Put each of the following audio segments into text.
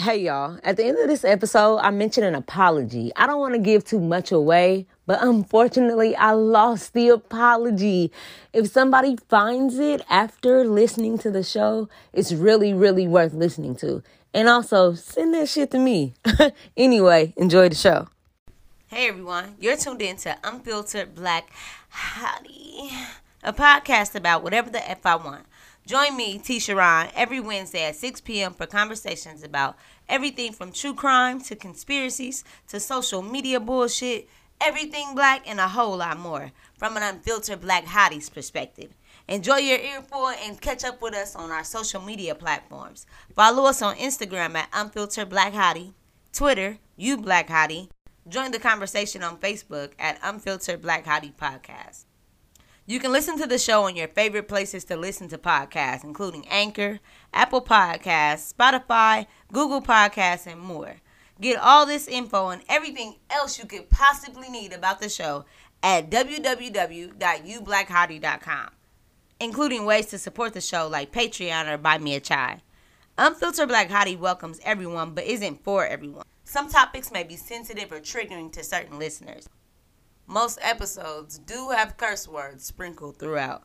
Hey y'all, at the end of this episode, I mentioned an apology. I don't want to give too much away, but unfortunately, I lost the apology. If somebody finds it after listening to the show, it's really, really worth listening to. And also, send that shit to me. anyway, enjoy the show. Hey everyone, you're tuned in to Unfiltered Black Hottie, a podcast about whatever the F I want. Join me, Tee Sharonne, every Wednesday at 6 p.m. for conversations about everything from true crime to conspiracies to social media bullshit, everything black, and a whole lot more from an unfiltered black hottie's perspective. Enjoy your earful and catch up with us on our social media platforms. Follow us on Instagram at Unfiltered Black Hottie, Twitter, You Black Hottie. Join the conversation on Facebook at Unfiltered Black Hottie Podcast. You can listen to the show on your favorite places to listen to podcasts, including Anchor, Apple Podcasts, Spotify, Google Podcasts, and more. Get all this info and everything else you could possibly need about the show at www.ublackHottie.com, including ways to support the show like Patreon or Buy Me a Chai. Unfiltered Black Hottie welcomes everyone but isn't for everyone. Some topics may be sensitive or triggering to certain listeners. Most episodes do have curse words sprinkled throughout.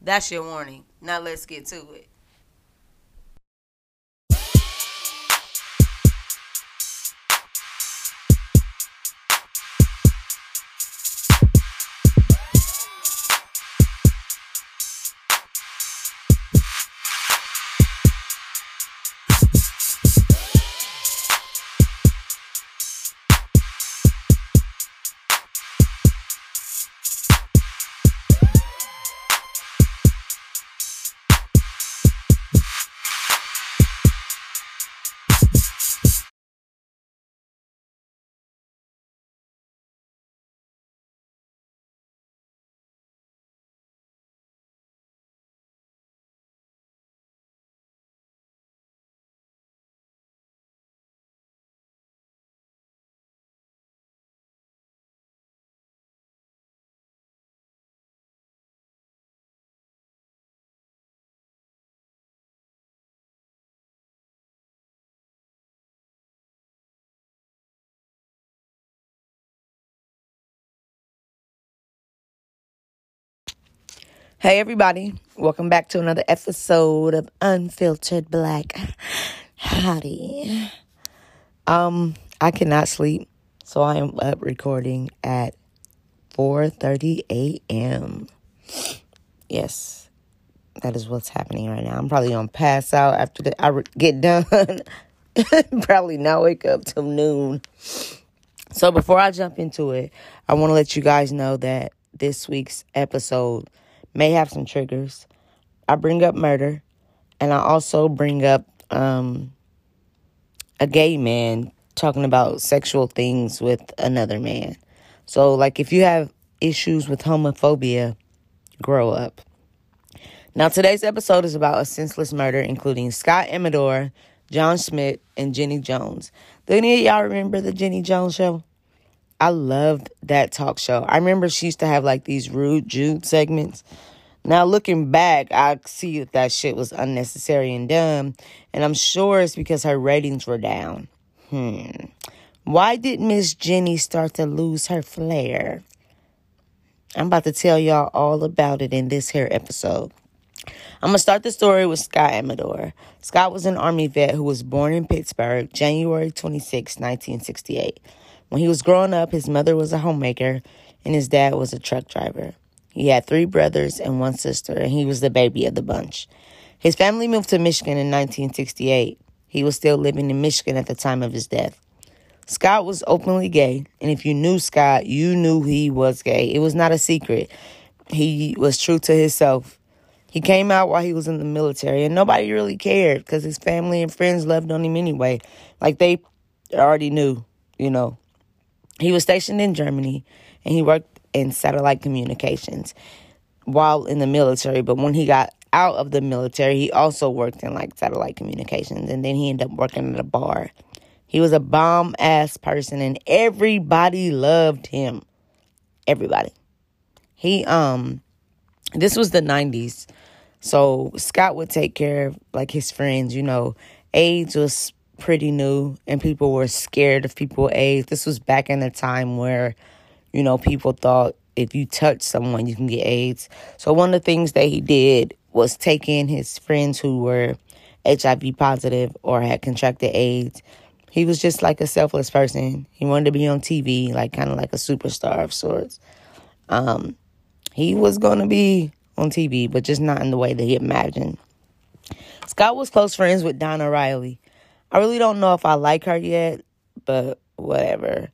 That's your warning. Now let's get to it. Hey everybody, welcome back to another episode of Unfiltered Black Hottie. Um, I cannot sleep, so I am up recording at 4:30 a.m. Yes, that is what's happening right now. I'm probably gonna pass out after the, I get done. probably not wake up till noon. So before I jump into it, I want to let you guys know that this week's episode may have some triggers. I bring up murder, and I also bring up um, a gay man talking about sexual things with another man. So, like, if you have issues with homophobia, grow up. Now, today's episode is about a senseless murder, including Scott Amedure, John Schmitz, and Jenny Jones. Do any of y'all remember the Jenny Jones show? I loved that talk show. I remember she used to have like these rude Jude segments. Now looking back, I see that that shit was unnecessary and dumb, and I'm sure it's because her ratings were down. Hmm. Why did Miss Jenny start to lose her flair? I'm about to tell y'all all about it in this here episode. I'm gonna start the story with Scott Amedure. Scott was an Army vet who was born in Pittsburgh, January 26, 1968. When he was growing up, his mother was a homemaker and his dad was a truck driver. He had three brothers and one sister, and he was the baby of the bunch. His family moved to Michigan in 1968. He was still living in Michigan at the time of his death. Scott was openly gay, and if you knew Scott, you knew he was gay. It was not a secret. He was true to himself. He came out while he was in the military, and nobody really cared because his family and friends loved on him anyway. Like they already knew, you know. He was stationed in Germany and he worked in satellite communications while in the military. But when he got out of the military, he also worked in like satellite communications and then he ended up working at a bar. He was a bomb ass person and everybody loved him. Everybody. He um this was the 90s. So Scott would take care of like his friends, you know. AIDS was pretty new and people were scared of people AIDS. This was back in a time where, you know, people thought if you touch someone, you can get AIDS. So one of the things that he did was take in his friends who were HIV positive or had contracted AIDS. He was just like a selfless person. He wanted to be on TV, like kind of like a superstar of sorts. Um, he was going to be on TV, but just not in the way that he imagined. Scott was close friends with Donna Riley. I really don't know if I like her yet, but whatever.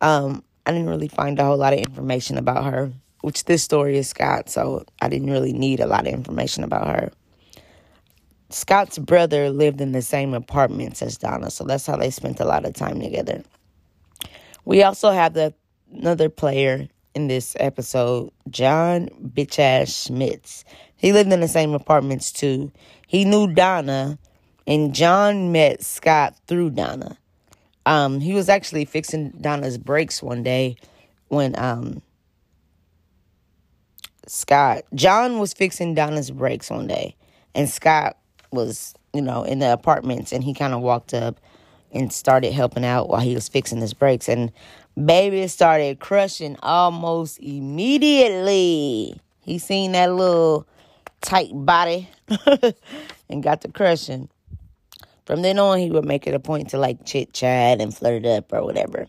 Um, I didn't really find a whole lot of information about her, which this story is Scott, so I didn't really need a lot of information about her. Scott's brother lived in the same apartments as Donna, so that's how they spent a lot of time together. We also have the another player in this episode, John bitch ass Schmitz. He lived in the same apartments too. He knew Donna, and John met Scott through Donna. Um, he was actually fixing Donna's brakes one day when um Scott John was fixing Donna's brakes one day, and Scott was you know in the apartments, and he kind of walked up and started helping out while he was fixing his brakes, and baby started crushing almost immediately. He seen that little tight body and got to crushing. From then on, he would make it a point to like chit chat and flirt up or whatever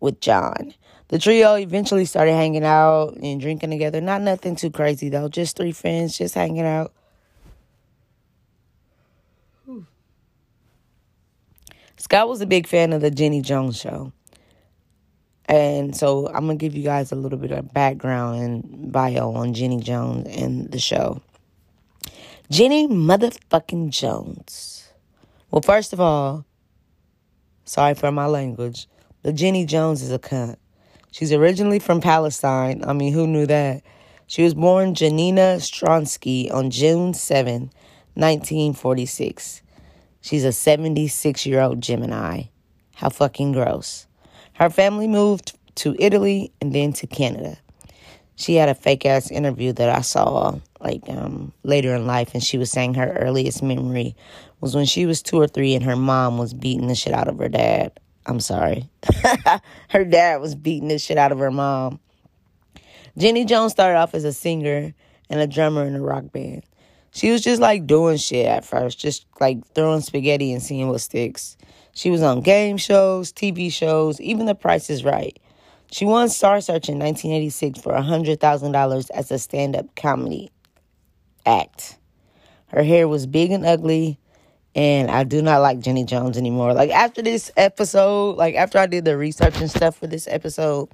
with John. The trio eventually started hanging out and drinking together. Not nothing too crazy though, just three friends just hanging out. Scott was a big fan of the Jenny Jones show. And so I'm going to give you guys a little bit of background and bio on Jenny Jones and the show. Jenny motherfucking Jones well, first of all, sorry for my language, but Jenny Jones is a cunt. She's originally from Palestine. I mean, who knew that? She was born Janina Stronski on June 7, 1946. She's a 76 year old Gemini. How fucking gross. Her family moved to Italy and then to Canada. She had a fake ass interview that I saw like um, later in life, and she was saying her earliest memory was when she was two or three and her mom was beating the shit out of her dad. I'm sorry. her dad was beating the shit out of her mom. Jenny Jones started off as a singer and a drummer in a rock band. She was just like doing shit at first, just like throwing spaghetti and seeing what sticks. She was on game shows, TV shows, even The Price is Right. She won Star Search in 1986 for $100,000 as a stand up comedy act. Her hair was big and ugly, and I do not like Jenny Jones anymore. Like after this episode, like after I did the research and stuff for this episode,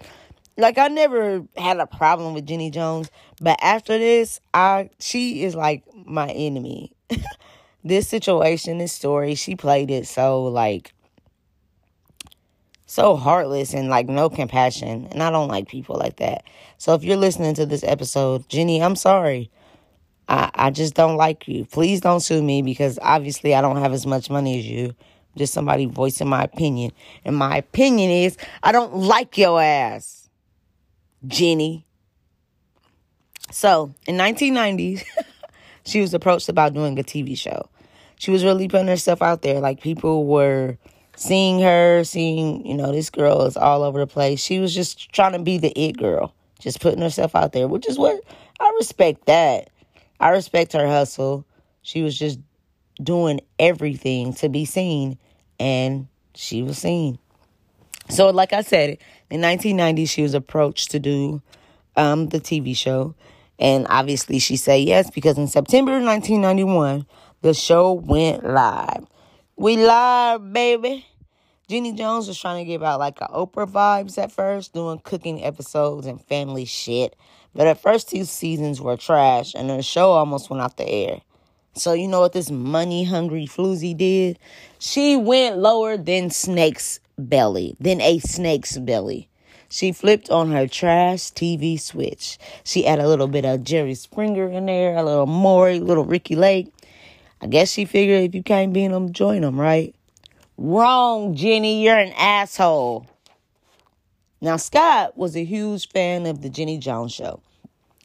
like I never had a problem with Jenny Jones, but after this, I she is like my enemy. this situation, this story, she played it so like so heartless and like no compassion, and I don't like people like that. So if you're listening to this episode, Jenny, I'm sorry. I, I just don't like you. Please don't sue me because obviously I don't have as much money as you. just somebody voicing my opinion. And my opinion is I don't like your ass, Jenny. So in 1990s, she was approached about doing a TV show. She was really putting herself out there. Like people were seeing her, seeing, you know, this girl is all over the place. She was just trying to be the it girl, just putting herself out there, which is what I respect that. I respect her hustle. She was just doing everything to be seen, and she was seen. So, like I said, in 1990, she was approached to do um, the TV show, and obviously she said yes because in September 1991, the show went live. We live, baby. Jenny Jones was trying to give out like a Oprah vibes at first, doing cooking episodes and family shit. But her first two seasons were trash, and the show almost went off the air. So you know what this money hungry floozy did? She went lower than snake's belly, than a snake's belly. She flipped on her trash TV switch. She added a little bit of Jerry Springer in there, a little Maury, little Ricki Lake. I guess she figured if you can't beat them, join them, right? Wrong, Jenny. You're an asshole. Now, Scott was a huge fan of the Jenny Jones show.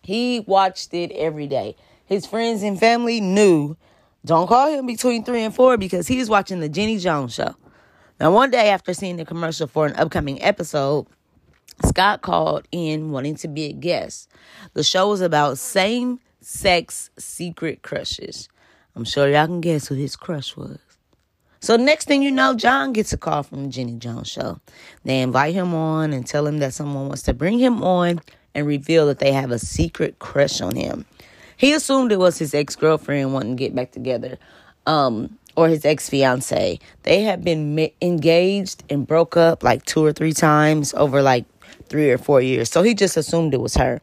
He watched it every day. His friends and family knew Don't call him between three and four because he's watching the Jenny Jones show. Now, one day after seeing the commercial for an upcoming episode, Scott called in wanting to be a guest. The show was about same sex secret crushes. I'm sure y'all can guess who his crush was. So next thing you know, John gets a call from the Jenny Jones show. They invite him on and tell him that someone wants to bring him on and reveal that they have a secret crush on him. He assumed it was his ex-girlfriend wanting to get back together. Um, or his ex fiance. They had been engaged and broke up like two or three times over like three or four years. So he just assumed it was her.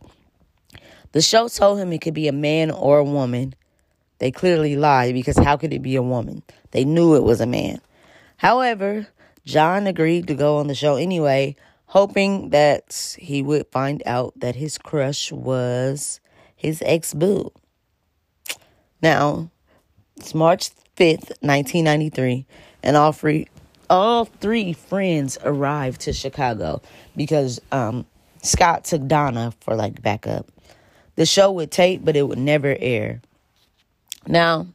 The show told him it could be a man or a woman. They clearly lied because how could it be a woman? They knew it was a man. However, John agreed to go on the show anyway, hoping that he would find out that his crush was his ex boo. Now, it's March 5th, 1993, and all three all three friends arrived to Chicago because um, Scott took Donna for like backup. The show would tape, but it would never air. Now,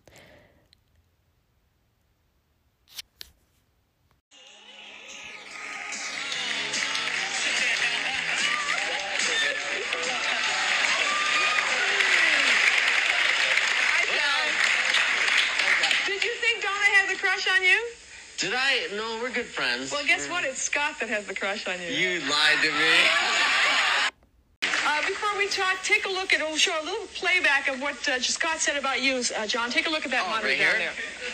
Did you think Donna had the crush on you? Did I? No, we're good friends. Well, guess what? It's Scott that has the crush on you. You lied to me. Uh, before we talk, take a look at. we'll show a little playback of what uh, Scott said about you, uh, John. Take a look at that oh, monitor right down here?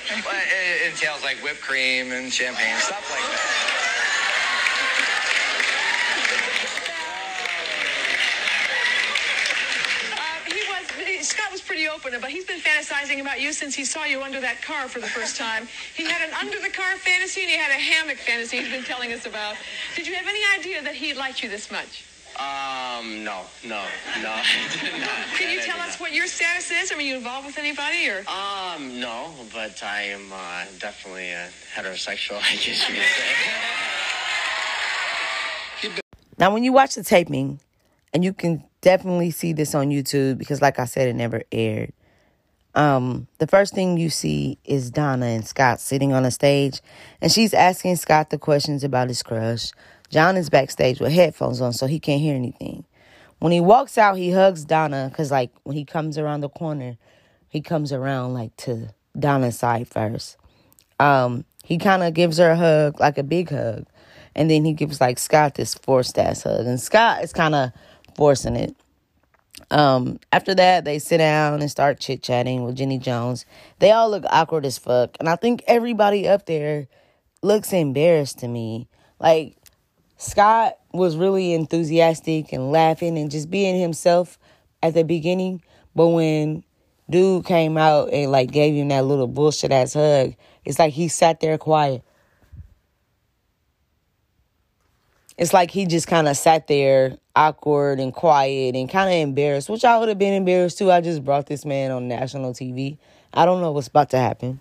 there. well, it, it entails like whipped cream and champagne, stuff like that. Scott was pretty open, but he's been fantasizing about you since he saw you under that car for the first time. He had an under the car fantasy and he had a hammock fantasy he's been telling us about. Did you have any idea that he liked you this much? Um, no, no, no. not, Can you tell us what your status is? Are you involved with anybody or? Um, no, but I am uh, definitely a heterosexual, I guess you could say. Now, when you watch the taping, and you can definitely see this on YouTube because, like I said, it never aired. Um, the first thing you see is Donna and Scott sitting on a stage, and she's asking Scott the questions about his crush. John is backstage with headphones on, so he can't hear anything. When he walks out, he hugs Donna because, like, when he comes around the corner, he comes around like to Donna's side first. Um, he kind of gives her a hug, like a big hug, and then he gives like Scott this forced ass hug, and Scott is kind of forcing it. Um, after that, they sit down and start chit chatting with Jenny Jones. They all look awkward as fuck. And I think everybody up there looks embarrassed to me. Like, Scott was really enthusiastic and laughing and just being himself at the beginning. But when dude came out and like gave him that little bullshit ass hug, it's like he sat there quiet. It's like he just kind of sat there awkward and quiet and kind of embarrassed, which I would have been embarrassed too. I just brought this man on national TV. I don't know what's about to happen.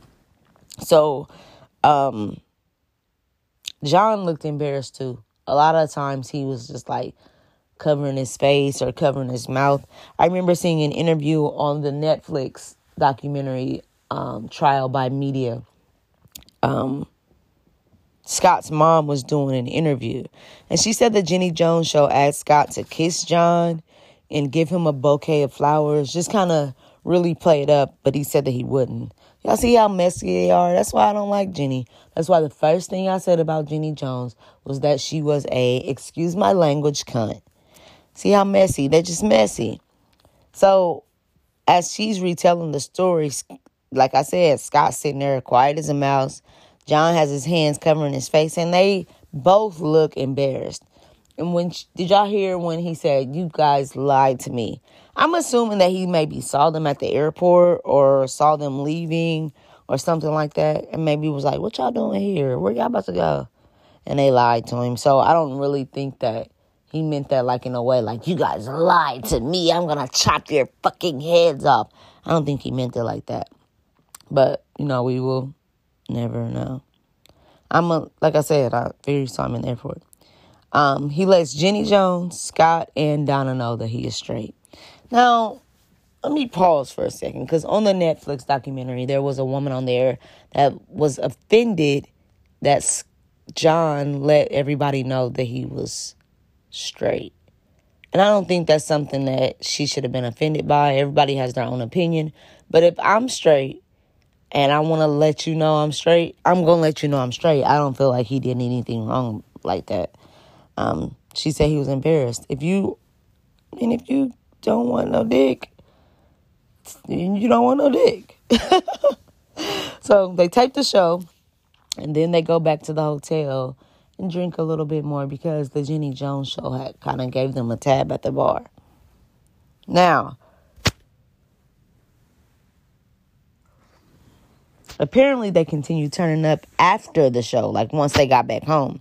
So, um, John looked embarrassed too. A lot of times he was just like covering his face or covering his mouth. I remember seeing an interview on the Netflix documentary um, Trial by Media. Um, Scott's mom was doing an interview. And she said the Jenny Jones show asked Scott to kiss John and give him a bouquet of flowers, just kind of really play it up, but he said that he wouldn't. Y'all see how messy they are? That's why I don't like Jenny. That's why the first thing I said about Jenny Jones was that she was a, excuse my language, cunt. See how messy? They're just messy. So, as she's retelling the story, like I said, Scott's sitting there quiet as a mouse. John has his hands covering his face, and they both look embarrassed. And when did y'all hear when he said, "You guys lied to me"? I'm assuming that he maybe saw them at the airport or saw them leaving or something like that, and maybe was like, "What y'all doing here? Where y'all about to go?" And they lied to him. So I don't really think that he meant that like in a way like you guys lied to me. I'm gonna chop your fucking heads off. I don't think he meant it like that. But you know we will Never know. I'm a like I said, I very saw him in the airport. Um, he lets Jenny Jones, Scott, and Donna know that he is straight. Now, let me pause for a second because on the Netflix documentary, there was a woman on there that was offended that John let everybody know that he was straight. And I don't think that's something that she should have been offended by. Everybody has their own opinion. But if I'm straight and I want to let you know I'm straight, I'm going to let you know I'm straight. I don't feel like he did anything wrong like that. Um, she said he was embarrassed. If you, and if you don't want no dick, you don't want no dick. so they tape the show and then they go back to the hotel and drink a little bit more because the Jenny Jones show had kind of gave them a tab at the bar. Now, apparently they continue turning up after the show, like once they got back home.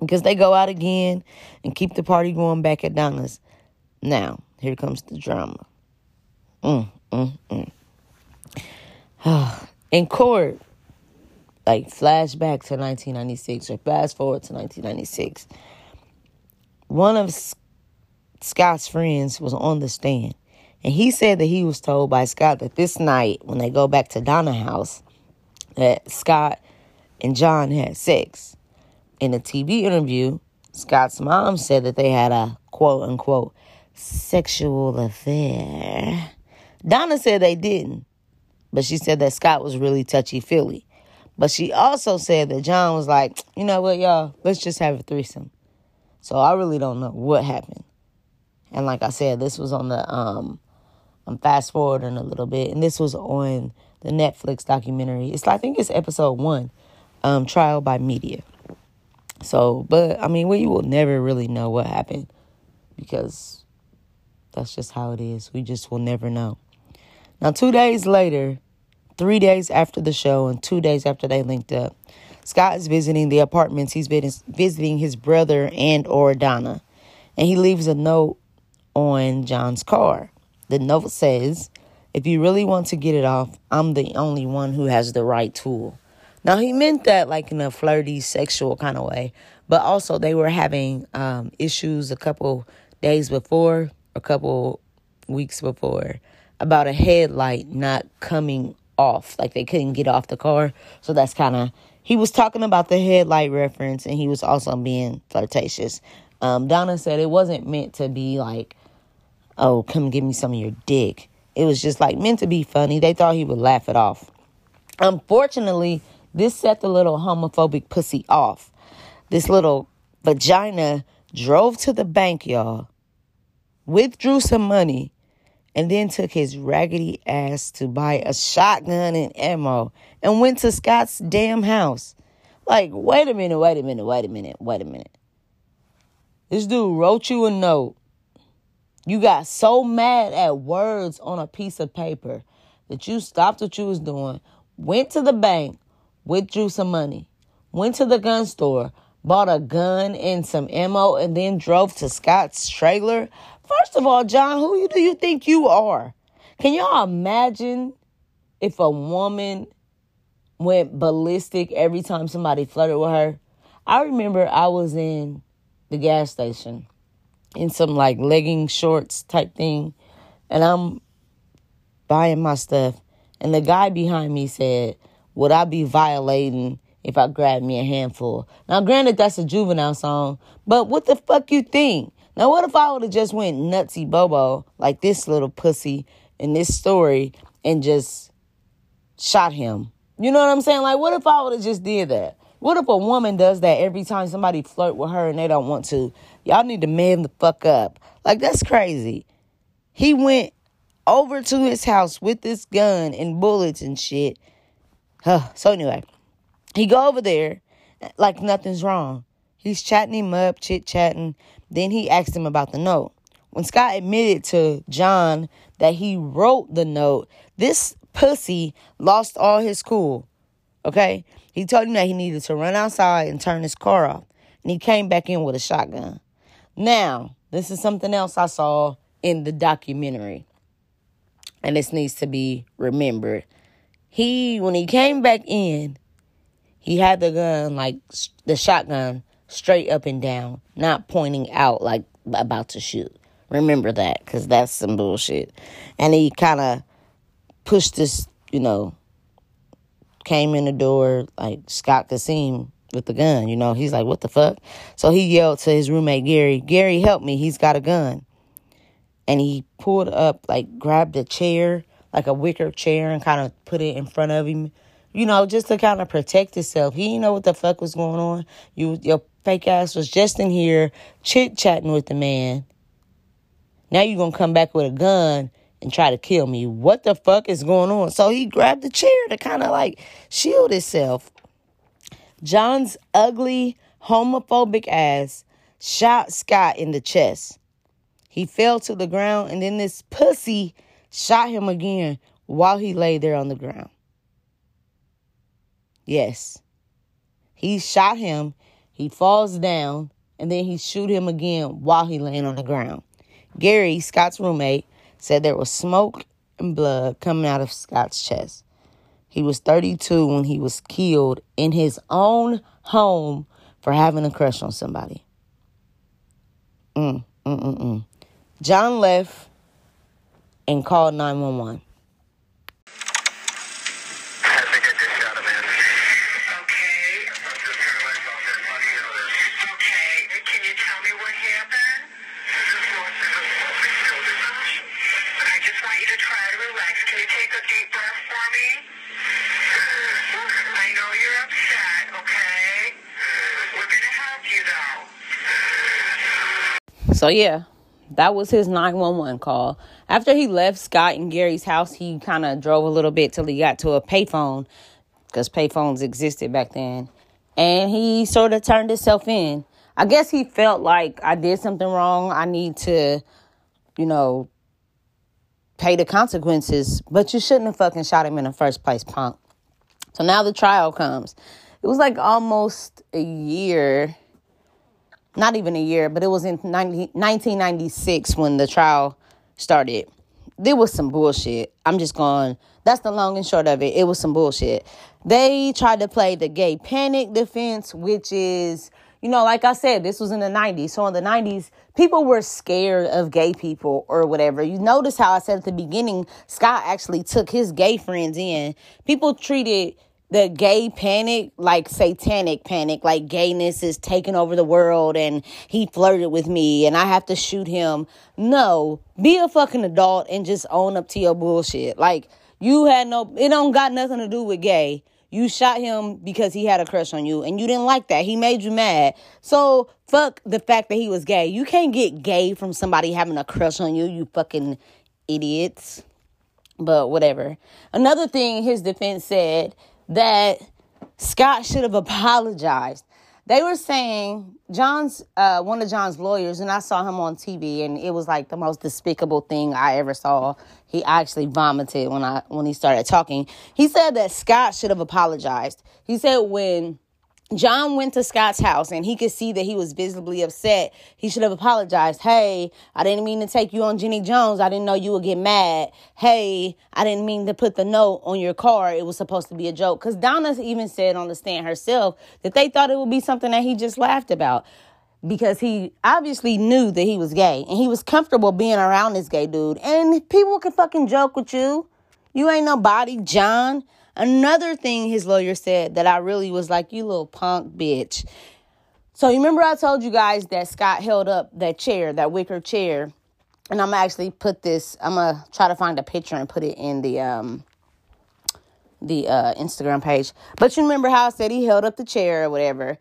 Because they go out again and keep the party going back at Donna's. Now, here comes the drama. Mm, mm, mm. In court, like flashback to 1996 or fast forward to 1996. One of Scott's friends was on the stand, and he said that he was told by Scott that this night, when they go back to Donna house, that Scott and John had sex. In a TV interview, Scott's mom said that they had a quote unquote sexual affair. Donna said they didn't, but she said that Scott was really touchy feely. But she also said that John was like, you know what, y'all, let's just have a threesome. So I really don't know what happened. And like I said, this was on the um I'm fast forwarding a little bit, and this was on the Netflix documentary. It's I think it's episode one, um, Trial by Media. So, but I mean, we will never really know what happened because that's just how it is. We just will never know. Now, two days later, Three days after the show and two days after they linked up, Scott is visiting the apartments. He's visiting his brother and or Donna, and he leaves a note on John's car. The note says, "If you really want to get it off, I'm the only one who has the right tool." Now he meant that like in a flirty, sexual kind of way, but also they were having um, issues a couple days before, a couple weeks before, about a headlight not coming off. Like they couldn't get off the car. So that's kind of, he was talking about the headlight reference and he was also being flirtatious. Um, Donna said it wasn't meant to be like, oh, come give me some of your dick. It was just like meant to be funny. They thought he would laugh it off. Unfortunately, this set the little homophobic pussy off. This little vagina drove to the bank, y'all, withdrew some money, and then took his raggedy ass to buy a shotgun and ammo and went to Scott's damn house. Like, wait a minute, wait a minute, wait a minute, wait a minute. This dude wrote you a note. You got so mad at words on a piece of paper that you stopped what you was doing, went to the bank, withdrew some money, went to the gun store, bought a gun and some ammo, and then drove to Scott's trailer First of all, John, who do you think you are? Can y'all imagine if a woman went ballistic every time somebody flirted with her? I remember I was in the gas station in some like legging shorts type thing, and I'm buying my stuff, and the guy behind me said, Would I be violating if I grabbed me a handful? Now, granted, that's a juvenile song, but what the fuck you think? Now, what if I would have just went nutsy bobo like this little pussy in this story and just shot him? You know what I'm saying? Like, what if I would have just did that? What if a woman does that every time somebody flirt with her and they don't want to? Y'all need to man the fuck up. Like, that's crazy. He went over to his house with this gun and bullets and shit. Huh. So anyway, he go over there like nothing's wrong. He's chatting him up, chit chatting. Then he asked him about the note. When Scott admitted to John that he wrote the note, this pussy lost all his cool. Okay? He told him that he needed to run outside and turn his car off. And he came back in with a shotgun. Now, this is something else I saw in the documentary. And this needs to be remembered. He, when he came back in, he had the gun, like the shotgun, straight up and down, not pointing out like about to shoot. Remember that, because that's some bullshit. And he kind of pushed this, you know, came in the door, like Scott Kasim with the gun, you know. He's like, what the fuck? So he yelled to his roommate, Gary, Gary, help me. He's got a gun. And he pulled up, like, grabbed a chair, like a wicker chair, and kind of put it in front of him, you know, just to kind of protect himself. He didn't know what the fuck was going on. You, your fake ass was just in here chit chatting with the man. Now you're gonna come back with a gun and try to kill me. What the fuck is going on? So he grabbed the chair to kind of like shield himself. John's ugly, homophobic ass shot Scott in the chest. He fell to the ground, and then this pussy shot him again while he lay there on the ground. Yes. He shot him, he falls down, and then he shoot him again while he laying on the ground. Gary, Scott's roommate, said there was smoke and blood coming out of Scott's chest. He was 32 when he was killed in his own home for having a crush on somebody. Mm, mm, mm, mm. John left and called 911. I think I just shot a man. Okay. I'm just trying to let off there. How do you know this? Okay. Can you tell me what happened? Just want to I just want you to try to relax. Can you take a deep breath for me? I know you're upset, okay? We're gonna help you though. So yeah, that was his 911 call. After he left Scott and Gary's house, he kind of drove a little bit till he got to a payphone because payphones existed back then. And he sort of turned himself in. I guess he felt like I did something wrong. I need to, you know, pay the consequences. But you shouldn't have fucking shot him in the first place, punk. So now the trial comes. It was like almost a year not even a year, but it was in 90, 1996 when the trial started. There was some bullshit. I'm just going, that's the long and short of it. It was some bullshit. They tried to play the gay panic defense, which is, you know, like I said, this was in the 90s. So in the 90s, people were scared of gay people or whatever. You notice how I said at the beginning, Scott actually took his gay friends in. People treated the gay panic, like satanic panic, like gayness is taking over the world and he flirted with me and I have to shoot him. No, be a fucking adult and just own up to your bullshit. Like, you had no, it don't got nothing to do with gay. You shot him because he had a crush on you and you didn't like that. He made you mad. So, fuck the fact that he was gay. You can't get gay from somebody having a crush on you, you fucking idiots. But whatever. Another thing his defense said that Scott should have apologized. They were saying John's uh, one of John's lawyers, and I saw him on TV, and it was like the most despicable thing I ever saw. He actually vomited when I when he started talking. He said that Scott should have apologized. He said when John went to Scott's house and he could see that he was visibly upset. He should have apologized. Hey, I didn't mean to take you on Jenny Jones. I didn't know you would get mad. Hey, I didn't mean to put the note on your car. It was supposed to be a joke. Because Donna even said on the stand herself that they thought it would be something that he just laughed about because he obviously knew that he was gay and he was comfortable being around this gay dude. And people can fucking joke with you. You ain't nobody, John. Another thing his lawyer said that I really was like, you little punk bitch. So you remember I told you guys that Scott held up that chair, that wicker chair. And I'm actually put this, I'm gonna try to find a picture and put it in the um the uh Instagram page. But you remember how I said he held up the chair or whatever.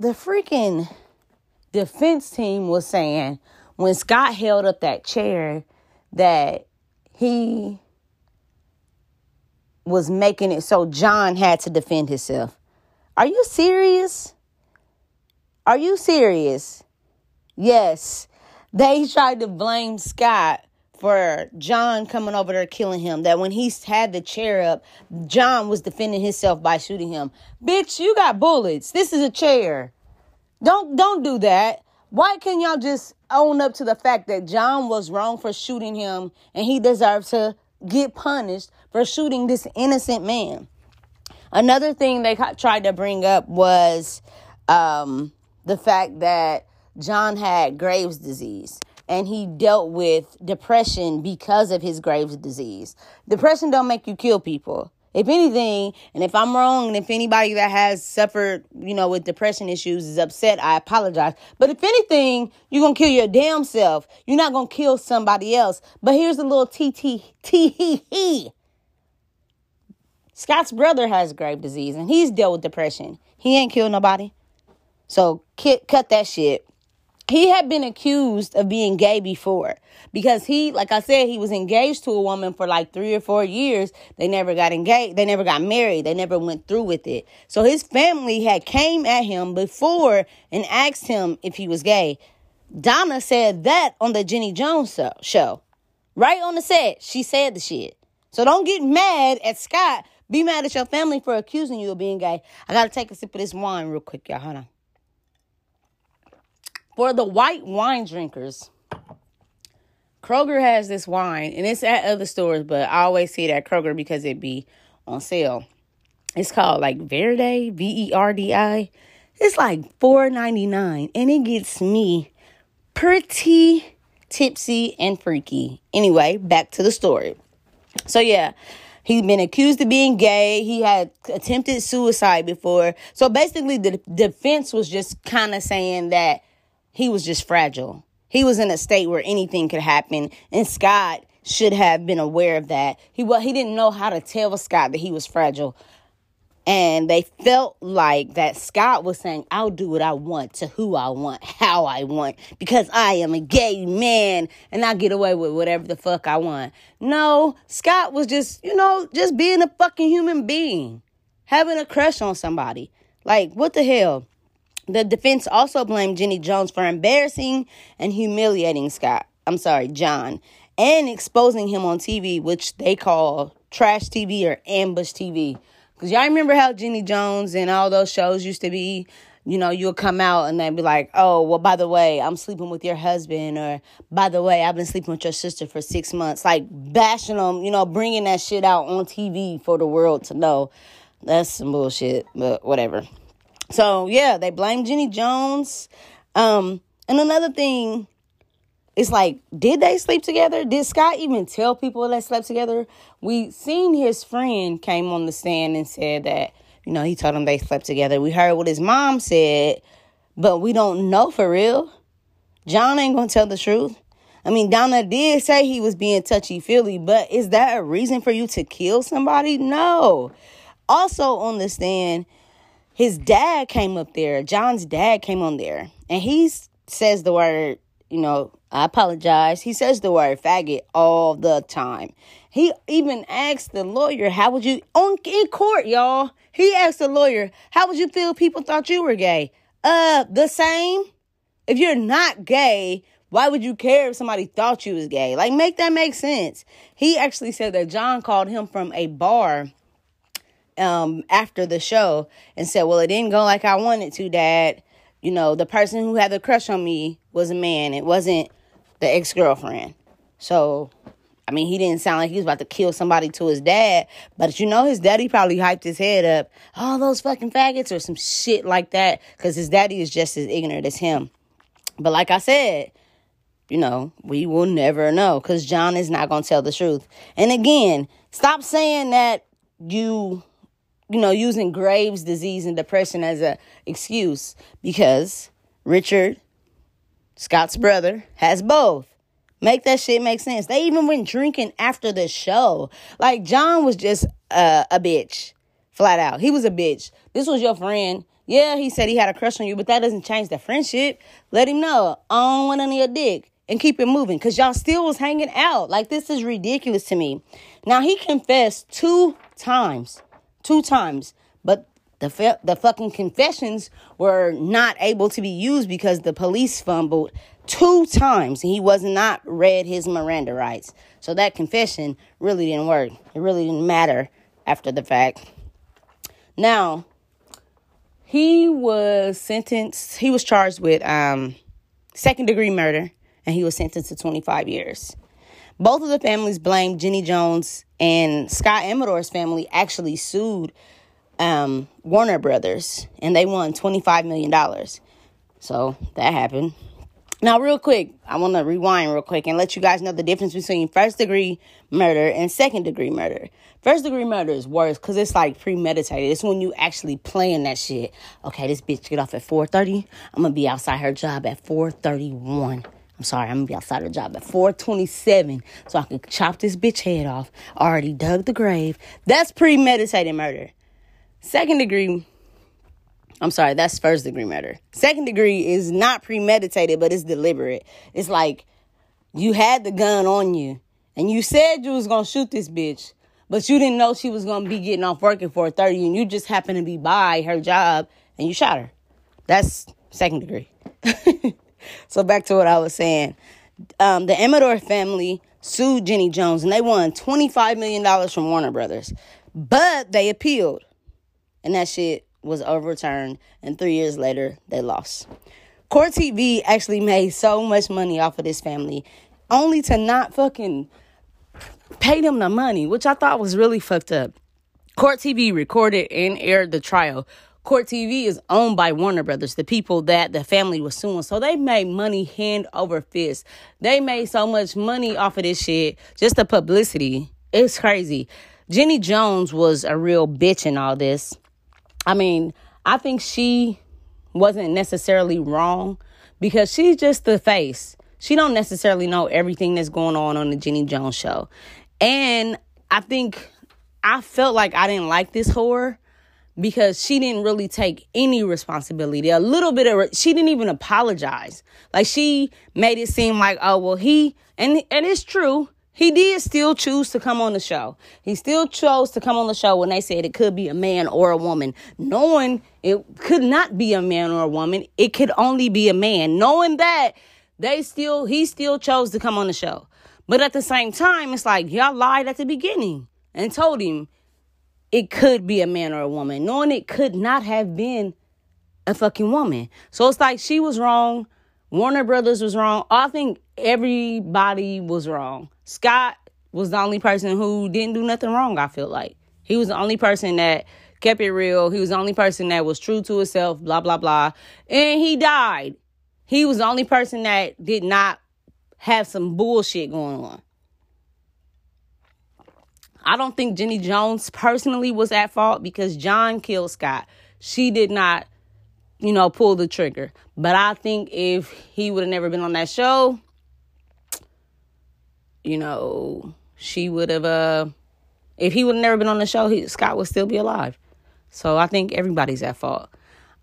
The freaking defense team was saying when Scott held up that chair that he was making it so John had to defend himself. Are you serious? Are you serious? Yes. They tried to blame Scott for John coming over there killing him. That when he had the chair up, John was defending himself by shooting him. Bitch, you got bullets. This is a chair. Don't don't do that. Why can't y'all just own up to the fact that John was wrong for shooting him and he deserves to get punished for shooting this innocent man. Another thing they tried to bring up was um, the fact that John had Graves' disease. and he dealt with depression because of his Graves' disease. Depression don't make you kill people. If anything, and if I'm wrong, and if anybody that has suffered, you know, with depression issues is upset, I apologize. But if anything, you're gonna kill your damn self. You're not gonna kill somebody else. But here's a little T T T he he. Scott's brother has Graves' disease, and he's dealt with depression. He ain't killed nobody. So cut that shit. He had been accused of being gay before because he like i said he was engaged to a woman for like three or four years. They never got engaged. They never got married. They never went through with it. So his family had came at him before and asked him if he was gay. Donna said that on the jenny jones show. Right on the set she said the shit. So don't get mad at scott be mad at your family for accusing you of being gay i gotta take a sip of this wine real quick y'all hold on for the white wine drinkers, Kroger has this wine, and it's at other stores, but I always see it at Kroger because it be on sale. It's called like Verdi, V E R D I. It's like four ninety nine, and it gets me pretty tipsy and freaky. Anyway, back to the story. So yeah, he's been accused of being gay. He had attempted suicide before. So basically, the defense was just kind of saying that he was just fragile. He was in a state where anything could happen, and Scott should have been aware of that. He well, he didn't know how to tell Scott that he was fragile. And they felt like that Scott was saying, I'll do what I want to who I want, how I want, because I am a gay man and I get away with whatever the fuck I want. No, Scott was just, you know, just being a fucking human being, having a crush on somebody. Like, what the hell? The defense also blamed Jenny Jones for embarrassing and humiliating Scott. I'm sorry, John, and exposing him on TV, which they call trash TV or ambush TV. Because y'all remember how Jenny Jones and all those shows used to be? You know, you'll come out and they'd be like, oh, well, by the way, I'm sleeping with your husband. Or, by the way, I've been sleeping with your sister for six months. Like, bashing them, you know, bringing that shit out on TV for the world to know. That's some bullshit, but whatever. So yeah, they blame Jenny Jones. Um, and another thing is like, did they sleep together? Did Scott even tell people they slept together? We seen his friend came on the stand and said that, you know, he told them they slept together. We heard what his mom said, but we don't know for real. John ain't gonna tell the truth. I mean, Donna did say he was being touchy feely, but is that a reason for you to kill somebody? No. Also on the stand, his dad came up there. John's dad came on there, and he says the word, you know, I apologize. He says the word faggot all the time. He even asked the lawyer, "How would you on in court, y'all?" He asked the lawyer, "How would you feel if people thought you were gay?" Uh, the same. If you're not gay, why would you care if somebody thought you was gay? Like, make that make sense. He actually said that John called him from a bar um, after the show and said, Well, it didn't go like I wanted to, Dad. You know, the person who had the crush on me was a man, it wasn't the ex girlfriend. So, I mean, he didn't sound like he was about to kill somebody to his dad, but you know, his daddy probably hyped his head up, all oh, those fucking faggots or some shit like that, because his daddy is just as ignorant as him. But like I said, you know, we will never know because John is not going to tell the truth. And again, stop saying that you you know, using Graves' disease and depression as a excuse because Richard, Scott's brother, has both. Make that shit make sense. They even went drinking after the show. Like John was just uh, a bitch, flat out. He was a bitch. This was your friend. Yeah, he said he had a crush on you, but that doesn't change the friendship. Let him know I don't want any of your dick and keep it moving because y'all still was hanging out. Like this is ridiculous to me. Now he confessed two times two times, but the the fucking confessions were not able to be used because the police fumbled two times. He was not read his Miranda rights. So that confession really didn't work. It really didn't matter after the fact. Now, he was sentenced, he was charged with um, second degree murder and he was sentenced to 25 years. Both of the families blamed Jenny Jones, and Scott Amedure's family actually sued um, Warner Brothers, and they won $25 million. So that happened. Now, real quick, I want to rewind real quick and let you guys know the difference between first degree murder and second degree murder. First degree murder is worse because it's like premeditated. It's when you actually plan that shit. Okay, this bitch get off at 4.30. I'm going to be outside her job at 4.31. I'm sorry, I'm gonna be outside her job at 427 so I can chop this bitch head off. Already dug the grave. That's premeditated murder. Second degree, I'm sorry, that's first degree murder. Second degree is not premeditated, but it's deliberate. It's like you had the gun on you and you said you was gonna shoot this bitch, but you didn't know she was gonna be getting off working for 30 and you just happened to be by her job and you shot her. That's second degree. so back to what I was saying. Um, the Amedure family sued Jenny Jones and they won $25 million from Warner Brothers. But they appealed. And that shit was overturned. And three years later, they lost. Court TV actually made so much money off of this family, only to not fucking pay them the money, which I thought was really fucked up. Court TV recorded and aired the trial. Court TV is owned by Warner Brothers, the people that the family was suing. So they made money hand over fist. They made so much money off of this shit, just the publicity. It's crazy. Jenny Jones was a real bitch in all this. I mean, I think she wasn't necessarily wrong because she's just the face. She don't necessarily know everything that's going on on the Jenny Jones show. And I think I felt like I didn't like this whore because she didn't really take any responsibility. A little bit of she didn't even apologize. Like she made it seem like, oh well, he and and it's true. He did still choose to come on the show. He still chose to come on the show when they said it could be a man or a woman, knowing it could not be a man or a woman. It could only be a man, knowing that they still he still chose to come on the show. But at the same time, it's like y'all lied at the beginning and told him it could be a man or a woman, knowing it could not have been a fucking woman. So it's like she was wrong. Warner Brothers was wrong. I think everybody was wrong. Scott was the only person who didn't do nothing wrong, I feel like. He was the only person that kept it real. He was the only person that was true to himself, blah, blah, blah. And he died. He was the only person that did not have some bullshit going on. I don't think Jenny Jones personally was at fault because John killed Scott. She did not, you know, pull the trigger. But I think if he would have never been on that show, you know, she would have, uh, if he would have never been on the show, he, Scott would still be alive. So I think everybody's at fault.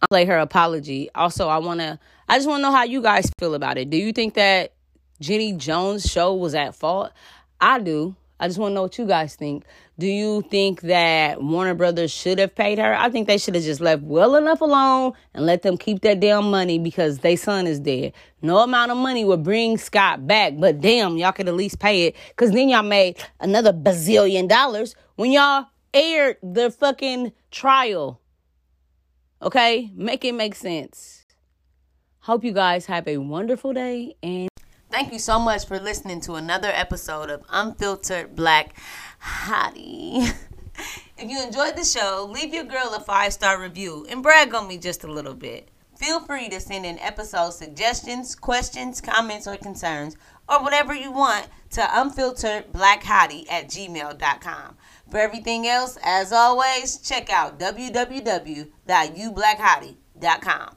I'll play her apology. Also, I want to, I just want to know how you guys feel about it. Do you think that Jenny Jones' show was at fault? I do. I just want to know what you guys think. Do you think that Warner Brothers should have paid her? I think they should have just left well enough alone and let them keep that damn money because their son is dead. No amount of money would bring Scott back, but damn, y'all could at least pay it because then y'all made another bazillion dollars when y'all aired the fucking trial. Okay? Make it make sense. Hope you guys have a wonderful day and Thank you so much for listening to another episode of Unfiltered Black Hottie. if you enjoyed the show, leave your girl a five star review and brag on me just a little bit. Feel free to send in episode suggestions, questions, comments, or concerns, or whatever you want to unfilteredblackhottie at gmail.com. For everything else, as always, check out www.ublackhottie.com.